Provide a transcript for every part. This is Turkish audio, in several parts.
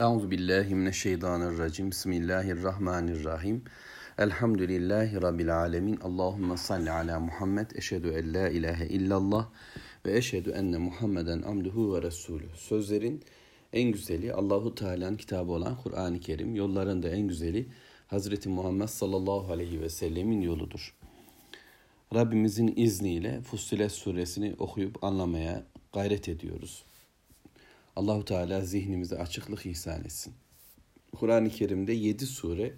Euzu billahi mineşşeytanirracim. Bismillahirrahmanirrahim. Elhamdülillahi rabbil alamin. Allahumme salli ala Muhammed. Eşhedü en la ilahe illallah ve eşhedü enne Muhammeden abduhu ve resulü. Sözlerin en güzeli Allahu Teala'nın kitabı olan Kur'an-ı Kerim. Yolların da en güzeli Hazreti Muhammed sallallahu aleyhi ve sellemin yoludur. Rabbimizin izniyle Fussilet suresini okuyup anlamaya gayret ediyoruz. Allahu Teala zihnimize açıklık ihsan etsin. Kur'an-ı Kerim'de yedi sure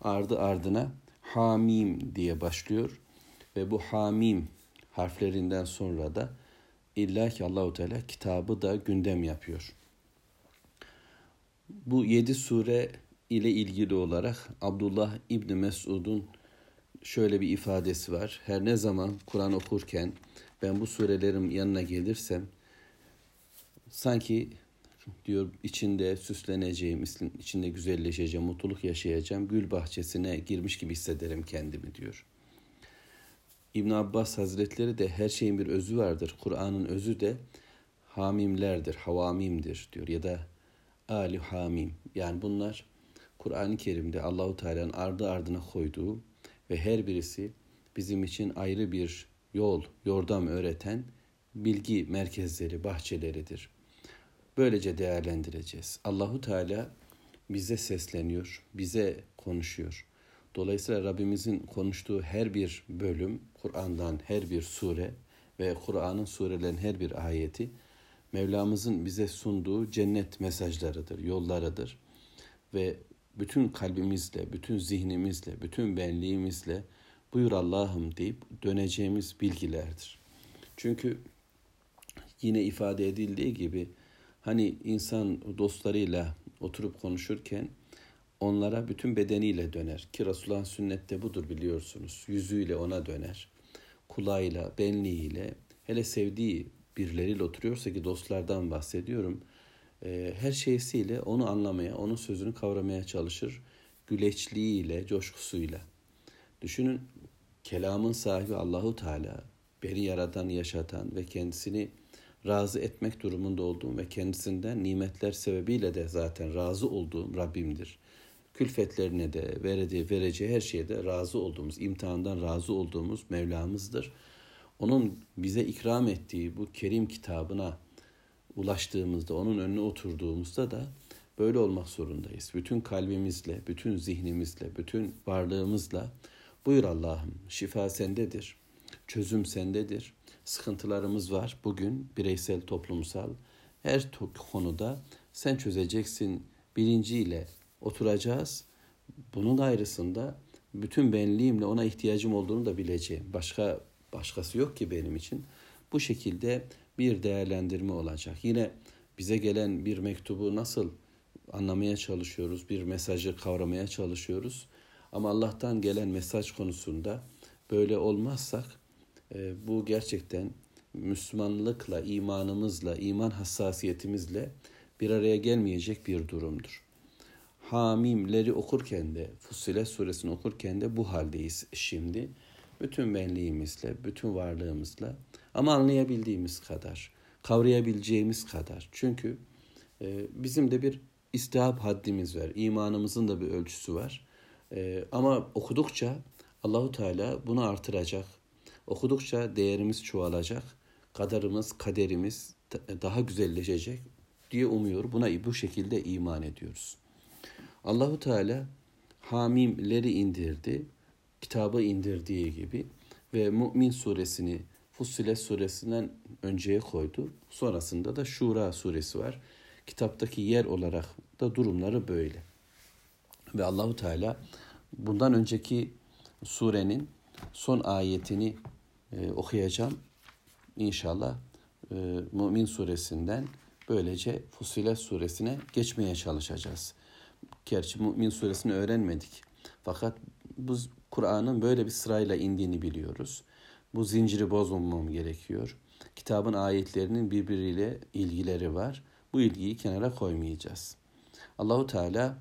ardı ardına Hamim diye başlıyor ve bu Hamim harflerinden sonra da illa ki Allahu Teala kitabı da gündem yapıyor. Bu yedi sure ile ilgili olarak Abdullah İbni Mesud'un şöyle bir ifadesi var. Her ne zaman Kur'an okurken ben bu surelerin yanına gelirsem sanki diyor içinde süsleneceğim, içinde güzelleşeceğim, mutluluk yaşayacağım, gül bahçesine girmiş gibi hissederim kendimi diyor. İbn Abbas Hazretleri de her şeyin bir özü vardır. Kur'an'ın özü de hamimlerdir, havamimdir diyor ya da ali hamim. Yani bunlar Kur'an-ı Kerim'de Allahu Teala'nın ardı ardına koyduğu ve her birisi bizim için ayrı bir yol, yordam öğreten bilgi merkezleri, bahçeleridir. Böylece değerlendireceğiz. Allahu Teala bize sesleniyor, bize konuşuyor. Dolayısıyla Rabbimizin konuştuğu her bir bölüm, Kur'an'dan her bir sure ve Kur'an'ın surelerin her bir ayeti Mevlamızın bize sunduğu cennet mesajlarıdır, yollarıdır. Ve bütün kalbimizle, bütün zihnimizle, bütün benliğimizle buyur Allah'ım deyip döneceğimiz bilgilerdir. Çünkü yine ifade edildiği gibi hani insan dostlarıyla oturup konuşurken onlara bütün bedeniyle döner. Ki Resulullah'ın sünnette budur biliyorsunuz. Yüzüyle ona döner. Kulağıyla, benliğiyle, hele sevdiği birileriyle oturuyorsa ki dostlardan bahsediyorum. E, her şeysiyle onu anlamaya, onun sözünü kavramaya çalışır. Güleçliğiyle, coşkusuyla. Düşünün kelamın sahibi Allahu Teala, beni yaratan, yaşatan ve kendisini razı etmek durumunda olduğum ve kendisinden nimetler sebebiyle de zaten razı olduğum Rabbimdir. Külfetlerine de vereceği, vereceği her şeyde razı olduğumuz, imtihandan razı olduğumuz Mevlamızdır. Onun bize ikram ettiği bu kerim kitabına ulaştığımızda, onun önüne oturduğumuzda da böyle olmak zorundayız. Bütün kalbimizle, bütün zihnimizle, bütün varlığımızla buyur Allah'ım şifa sendedir, çözüm sendedir, sıkıntılarımız var. Bugün bireysel, toplumsal her konuda sen çözeceksin bilinciyle oturacağız. Bunun ayrısında bütün benliğimle ona ihtiyacım olduğunu da bileceğim. Başka başkası yok ki benim için. Bu şekilde bir değerlendirme olacak. Yine bize gelen bir mektubu nasıl anlamaya çalışıyoruz, bir mesajı kavramaya çalışıyoruz. Ama Allah'tan gelen mesaj konusunda böyle olmazsak e, bu gerçekten Müslümanlıkla, imanımızla, iman hassasiyetimizle bir araya gelmeyecek bir durumdur. Hamimleri okurken de, Fussilet suresini okurken de bu haldeyiz şimdi. Bütün benliğimizle, bütün varlığımızla ama anlayabildiğimiz kadar, kavrayabileceğimiz kadar. Çünkü e, bizim de bir istihap haddimiz var. İmanımızın da bir ölçüsü var. E, ama okudukça Allahu Teala bunu artıracak. Okudukça değerimiz çoğalacak. Kadarımız, kaderimiz daha güzelleşecek diye umuyor. Buna bu şekilde iman ediyoruz. Allahu Teala Hamimleri indirdi. Kitabı indirdiği gibi ve Mümin suresini Fussilet suresinden önceye koydu. Sonrasında da Şura suresi var. Kitaptaki yer olarak da durumları böyle. Ve Allahu Teala bundan önceki surenin son ayetini e, okuyacağım. İnşallah e, Mümin suresinden böylece Fussilet suresine geçmeye çalışacağız. Gerçi Mümin suresini öğrenmedik. Fakat bu Kur'an'ın böyle bir sırayla indiğini biliyoruz. Bu zinciri bozmamam gerekiyor. Kitabın ayetlerinin birbiriyle ilgileri var. Bu ilgiyi kenara koymayacağız. Allahu Teala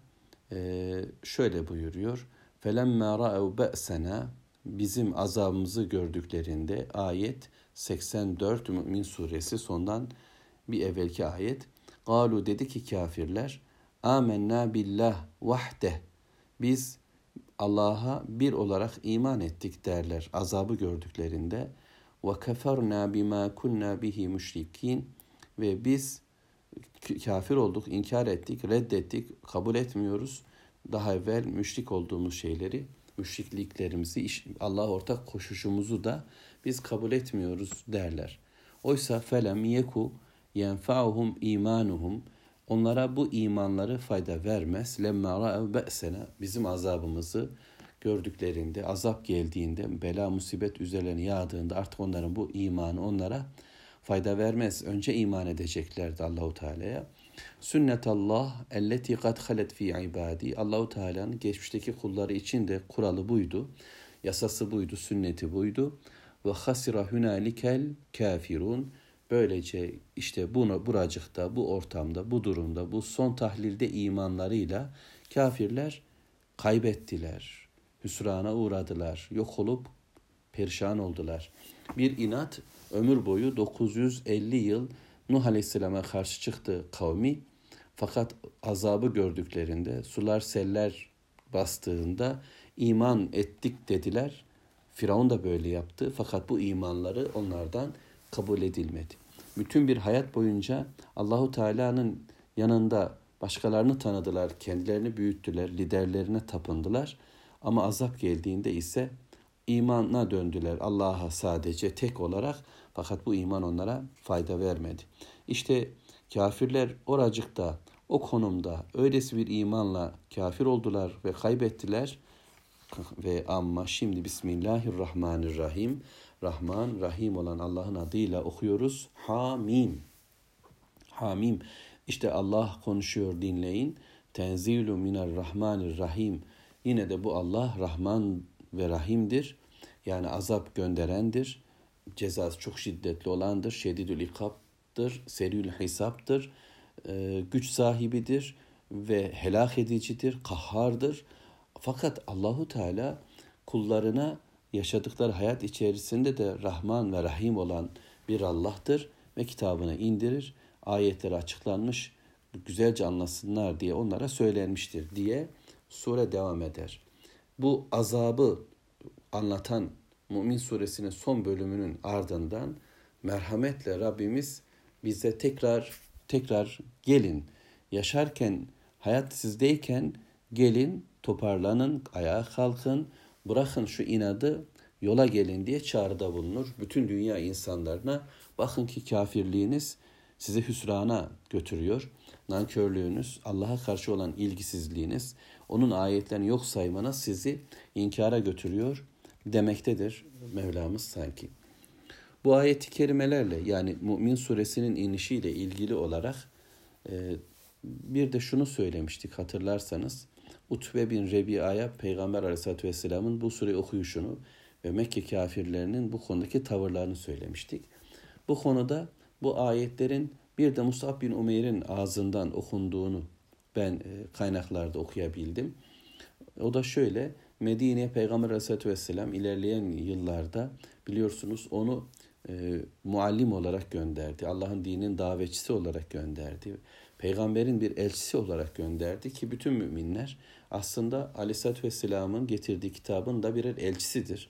e, şöyle buyuruyor. فَلَمَّا رَأَوْ بَأْسَنَا Bizim azabımızı gördüklerinde ayet 84 Mümin suresi sondan bir evvelki ayet. Galu dedi ki kafirler Amenna billah vahdeh. Biz Allah'a bir olarak iman ettik derler azabı gördüklerinde. Ve keferna bima kunna bihi müşrikin ve biz kafir olduk, inkar ettik, reddettik, kabul etmiyoruz. Daha evvel müşrik olduğumuz şeyleri, müşrikliklerimizi, Allah ortak koşuşumuzu da biz kabul etmiyoruz derler. Oysa felem yeku yenfa'uhum imanuhum onlara bu imanları fayda vermez. Lemma ra'ev be'sena bizim azabımızı gördüklerinde, azap geldiğinde, bela musibet üzerlerine yağdığında artık onların bu imanı onlara fayda vermez. Önce iman edeceklerdi Allahu Teala'ya. Sünnetallah elleti kad halet fi ibadi. Allahu Teala'nın geçmişteki kulları için de kuralı buydu. Yasası buydu, sünneti buydu. Ve hasira hünalikel kafirun. Böylece işte bunu buracıkta, bu ortamda, bu durumda, bu son tahlilde imanlarıyla kafirler kaybettiler. Hüsrana uğradılar. Yok olup perişan oldular. Bir inat ömür boyu 950 yıl Nuh Aleyhisselam'a karşı çıktı kavmi. Fakat azabı gördüklerinde, sular seller bastığında iman ettik dediler. Firavun da böyle yaptı. Fakat bu imanları onlardan kabul edilmedi. Bütün bir hayat boyunca Allahu Teala'nın yanında başkalarını tanıdılar, kendilerini büyüttüler, liderlerine tapındılar. Ama azap geldiğinde ise imana döndüler Allah'a sadece tek olarak fakat bu iman onlara fayda vermedi. İşte kafirler oracıkta o konumda öylesi bir imanla kafir oldular ve kaybettiler ve amma şimdi Bismillahirrahmanirrahim Rahman Rahim olan Allah'ın adıyla okuyoruz. Hamim. Hamim. İşte Allah konuşuyor dinleyin. Tenzilu minel rahmanir rahim. Yine de bu Allah Rahman ve Rahim'dir. Yani azap gönderendir. Cezası çok şiddetli olandır. Şedidül ikaptır. Serül hesaptır. E, güç sahibidir ve helak edicidir, kahhardır. Fakat Allahu Teala kullarına yaşadıkları hayat içerisinde de Rahman ve Rahim olan bir Allah'tır ve kitabını indirir. Ayetleri açıklanmış, güzelce anlasınlar diye onlara söylenmiştir diye sure devam eder. Bu azabı anlatan Mümin suresinin son bölümünün ardından merhametle Rabbimiz bize tekrar tekrar gelin. Yaşarken, hayat sizdeyken gelin, toparlanın, ayağa kalkın, bırakın şu inadı, yola gelin diye çağrıda bulunur. Bütün dünya insanlarına bakın ki kafirliğiniz sizi hüsrana götürüyor. Nankörlüğünüz, Allah'a karşı olan ilgisizliğiniz, onun ayetlerini yok saymanız sizi inkara götürüyor demektedir Mevlamız sanki. Bu ayeti kerimelerle yani Mümin suresinin inişiyle ilgili olarak e, bir de şunu söylemiştik hatırlarsanız. Utbe bin Rebi'a'ya Peygamber Aleyhisselatü Vesselam'ın bu sureyi okuyuşunu ve Mekke kafirlerinin bu konudaki tavırlarını söylemiştik. Bu konuda bu ayetlerin bir de Musab bin Umeyr'in ağzından okunduğunu ben e, kaynaklarda okuyabildim. O da şöyle, Medine'ye Peygamber Aleyhisselatü Vesselam ilerleyen yıllarda biliyorsunuz onu e, muallim olarak gönderdi. Allah'ın dinin davetçisi olarak gönderdi. Peygamberin bir elçisi olarak gönderdi ki bütün müminler aslında Aleyhisselatü Vesselam'ın getirdiği kitabın da birer elçisidir.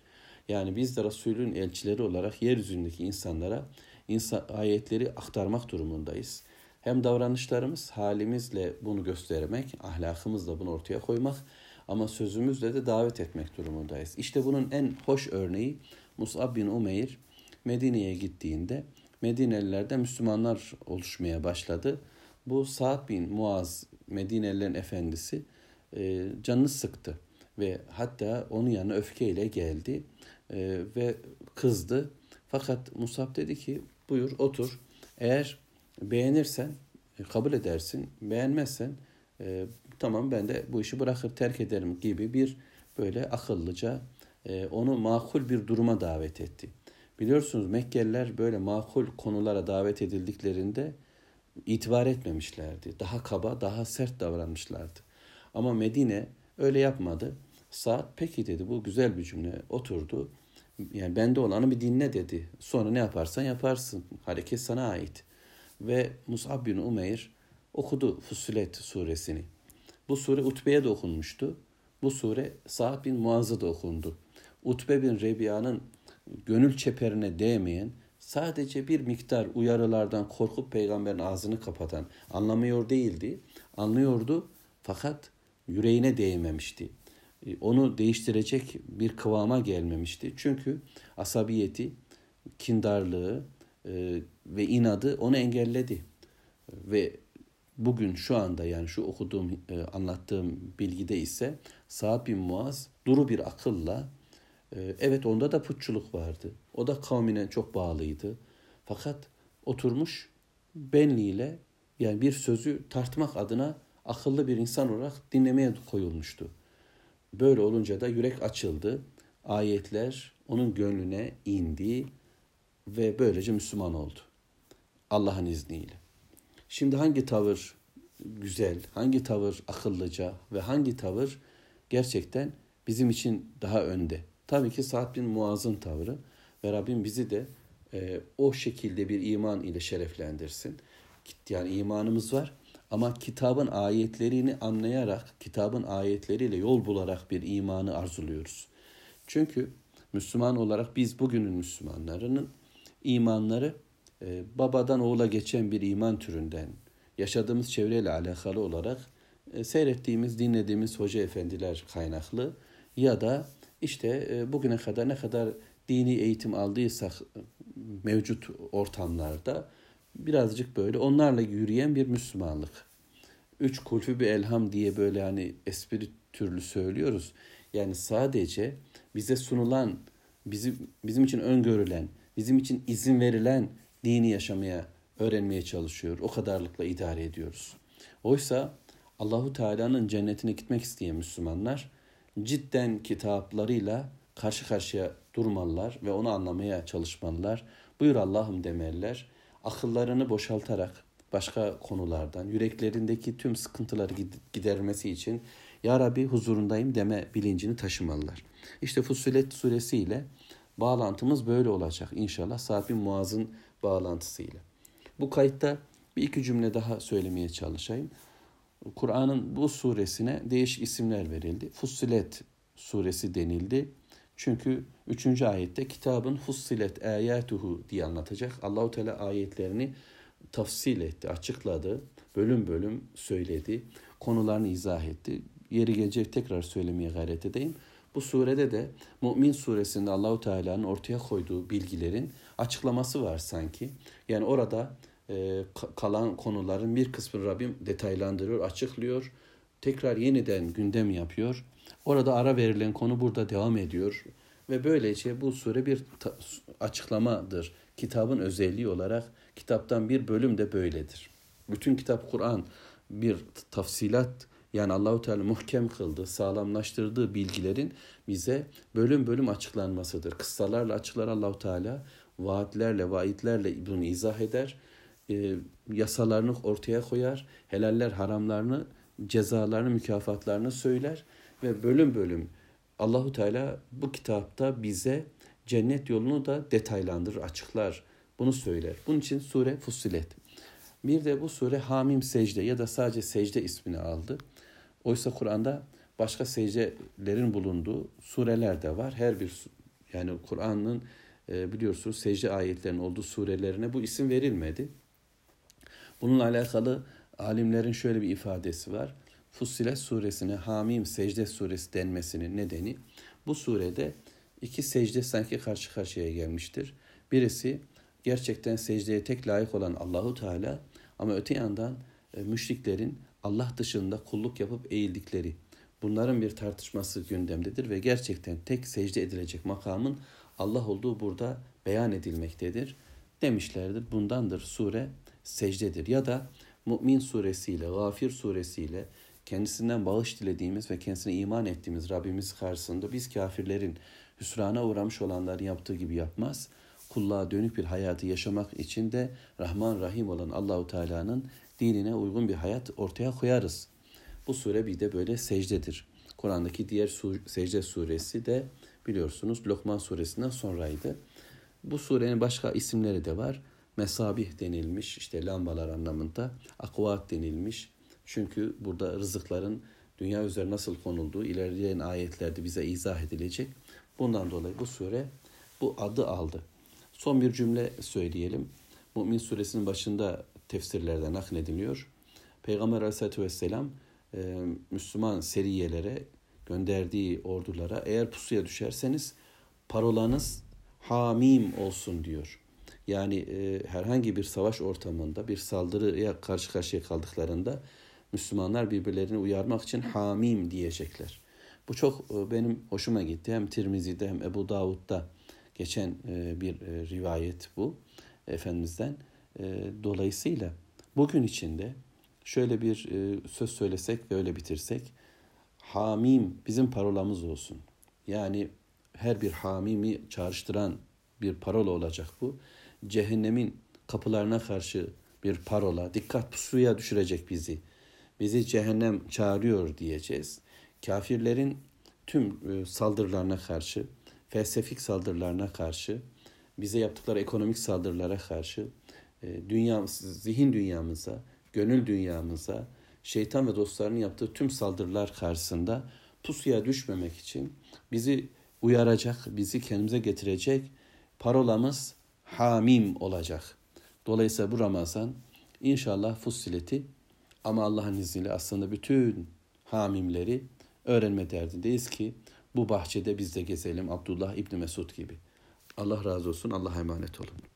Yani biz de Resulün elçileri olarak yeryüzündeki insanlara insan, ayetleri aktarmak durumundayız. Hem davranışlarımız, halimizle bunu göstermek, ahlakımızla bunu ortaya koymak ama sözümüzle de davet etmek durumundayız. İşte bunun en hoş örneği Mus'ab bin Umeyr Medine'ye gittiğinde Medinelilerden Müslümanlar oluşmaya başladı. Bu Sa'd bin Muaz Medinelilerin efendisi e, canını sıktı ve hatta onun yanına öfkeyle geldi e, ve kızdı. Fakat Musab dedi ki buyur otur. Eğer beğenirsen e, kabul edersin. Beğenmezsen e, tamam ben de bu işi bırakır terk ederim gibi bir böyle akıllıca e, onu makul bir duruma davet etti. Biliyorsunuz Mekkeliler böyle makul konulara davet edildiklerinde itibar etmemişlerdi. Daha kaba, daha sert davranmışlardı. Ama Medine öyle yapmadı. Saat peki dedi bu güzel bir cümle oturdu. Yani bende olanı bir dinle dedi. Sonra ne yaparsan yaparsın. Hareket sana ait. Ve Mus'ab bin Umeyr okudu Fussilet suresini. Bu sure Utbe'ye de okunmuştu. Bu sure Sa'd bin Muaz'a da okundu. Utbe bin Rebiya'nın gönül çeperine değmeyen, sadece bir miktar uyarılardan korkup peygamberin ağzını kapatan, anlamıyor değildi. Anlıyordu fakat yüreğine değmemişti. E, onu değiştirecek bir kıvama gelmemişti. Çünkü asabiyeti, kindarlığı e, ve inadı onu engelledi. Ve bugün şu anda yani şu okuduğum, e, anlattığım bilgide ise Sa'd bin Muaz duru bir akılla evet onda da putçuluk vardı. O da kavmine çok bağlıydı. Fakat oturmuş benliğiyle yani bir sözü tartmak adına akıllı bir insan olarak dinlemeye koyulmuştu. Böyle olunca da yürek açıldı. Ayetler onun gönlüne indi ve böylece Müslüman oldu. Allah'ın izniyle. Şimdi hangi tavır güzel, hangi tavır akıllıca ve hangi tavır gerçekten bizim için daha önde? Tabii ki Sa'd bin Muaz'ın tavrı ve Rabbim bizi de e, o şekilde bir iman ile şereflendirsin. Yani imanımız var ama kitabın ayetlerini anlayarak, kitabın ayetleriyle yol bularak bir imanı arzuluyoruz. Çünkü Müslüman olarak biz bugünün Müslümanlarının imanları e, babadan oğula geçen bir iman türünden, yaşadığımız çevreyle alakalı olarak e, seyrettiğimiz, dinlediğimiz hoca efendiler kaynaklı ya da işte e, bugüne kadar ne kadar dini eğitim aldıysak mevcut ortamlarda birazcık böyle onlarla yürüyen bir Müslümanlık. Üç kulfü bir elham diye böyle hani espri türlü söylüyoruz. Yani sadece bize sunulan, bizim, bizim için öngörülen, bizim için izin verilen dini yaşamaya, öğrenmeye çalışıyor. O kadarlıkla idare ediyoruz. Oysa Allahu Teala'nın cennetine gitmek isteyen Müslümanlar cidden kitaplarıyla karşı karşıya durmalılar ve onu anlamaya çalışmalılar. Buyur Allah'ım demeliler akıllarını boşaltarak başka konulardan, yüreklerindeki tüm sıkıntıları gidermesi için Ya Rabbi huzurundayım deme bilincini taşımalılar. İşte Fussilet suresi ile bağlantımız böyle olacak inşallah Sa'd bin Muaz'ın bağlantısıyla. Bu kayıtta bir iki cümle daha söylemeye çalışayım. Kur'an'ın bu suresine değişik isimler verildi. Fussilet suresi denildi. Çünkü üçüncü ayette kitabın fussilet ayatuhu diye anlatacak. Allahu Teala ayetlerini tafsil etti, açıkladı, bölüm bölüm söyledi, konularını izah etti. Yeri gelecek tekrar söylemeye gayret edeyim. Bu surede de Mümin suresinde Allahu Teala'nın ortaya koyduğu bilgilerin açıklaması var sanki. Yani orada e, kalan konuların bir kısmını Rabbim detaylandırıyor, açıklıyor. Tekrar yeniden gündem yapıyor. Orada ara verilen konu burada devam ediyor. Ve böylece bu sure bir açıklamadır. Kitabın özelliği olarak kitaptan bir bölüm de böyledir. Bütün kitap Kur'an bir tafsilat yani Allahu Teala muhkem kıldı, sağlamlaştırdığı bilgilerin bize bölüm bölüm açıklanmasıdır. Kıssalarla açıklar Allahu Teala, vaatlerle, vaidlerle bunu izah eder, e, yasalarını ortaya koyar, helaller, haramlarını, cezalarını, mükafatlarını söyler ve bölüm bölüm Allahu Teala bu kitapta bize cennet yolunu da detaylandırır, açıklar. Bunu söyler. Bunun için sure Fussilet. Bir de bu sure Hamim Secde ya da sadece secde ismini aldı. Oysa Kur'an'da başka secdelerin bulunduğu sureler de var. Her bir yani Kur'an'ın e, biliyorsunuz secde ayetlerinin olduğu surelerine bu isim verilmedi. Bununla alakalı alimlerin şöyle bir ifadesi var. Fussilet suresine Hamim secde suresi denmesinin nedeni bu surede iki secde sanki karşı karşıya gelmiştir. Birisi gerçekten secdeye tek layık olan Allahu Teala ama öte yandan e, müşriklerin Allah dışında kulluk yapıp eğildikleri bunların bir tartışması gündemdedir ve gerçekten tek secde edilecek makamın Allah olduğu burada beyan edilmektedir demişlerdir. Bundandır sure secdedir ya da Mümin suresiyle, Gafir suresiyle kendisinden bağış dilediğimiz ve kendisine iman ettiğimiz Rabbimiz karşısında biz kafirlerin hüsrana uğramış olanların yaptığı gibi yapmaz. Kulluğa dönük bir hayatı yaşamak için de Rahman Rahim olan Allahu Teala'nın dinine uygun bir hayat ortaya koyarız. Bu sure bir de böyle secdedir. Kur'an'daki diğer sur secde suresi de biliyorsunuz Lokman suresinden sonraydı. Bu surenin başka isimleri de var. mesabih denilmiş işte lambalar anlamında akvat denilmiş. Çünkü burada rızıkların dünya üzerine nasıl konulduğu ilerleyen ayetlerde bize izah edilecek. Bundan dolayı bu sure bu adı aldı. Son bir cümle söyleyelim. Mümin suresinin başında tefsirlerden naklediliyor. Peygamber aleyhissalatü vesselam e, Müslüman seriyelere gönderdiği ordulara eğer pusuya düşerseniz parolanız hamim olsun diyor. Yani e, herhangi bir savaş ortamında bir saldırıya karşı karşıya kaldıklarında Müslümanlar birbirlerini uyarmak için hamim diyecekler. Bu çok e, benim hoşuma gitti. Hem Tirmizi'de hem Ebu Davud'da geçen e, bir e, rivayet bu Efendimiz'den. Dolayısıyla bugün içinde şöyle bir söz söylesek ve öyle bitirsek. Hamim bizim parolamız olsun. Yani her bir hamimi çağrıştıran bir parola olacak bu. Cehennemin kapılarına karşı bir parola. Dikkat pusuya düşürecek bizi bizi cehennem çağırıyor diyeceğiz. Kafirlerin tüm e, saldırılarına karşı, felsefik saldırılarına karşı, bize yaptıkları ekonomik saldırılara karşı, e, dünya, zihin dünyamıza, gönül dünyamıza, şeytan ve dostlarının yaptığı tüm saldırılar karşısında pusuya düşmemek için bizi uyaracak, bizi kendimize getirecek parolamız hamim olacak. Dolayısıyla bu Ramazan inşallah Fussilet'i ama Allah'ın izniyle aslında bütün hamimleri öğrenme derdindeyiz ki bu bahçede biz de gezelim Abdullah İbni Mesud gibi. Allah razı olsun. Allah'a emanet olun.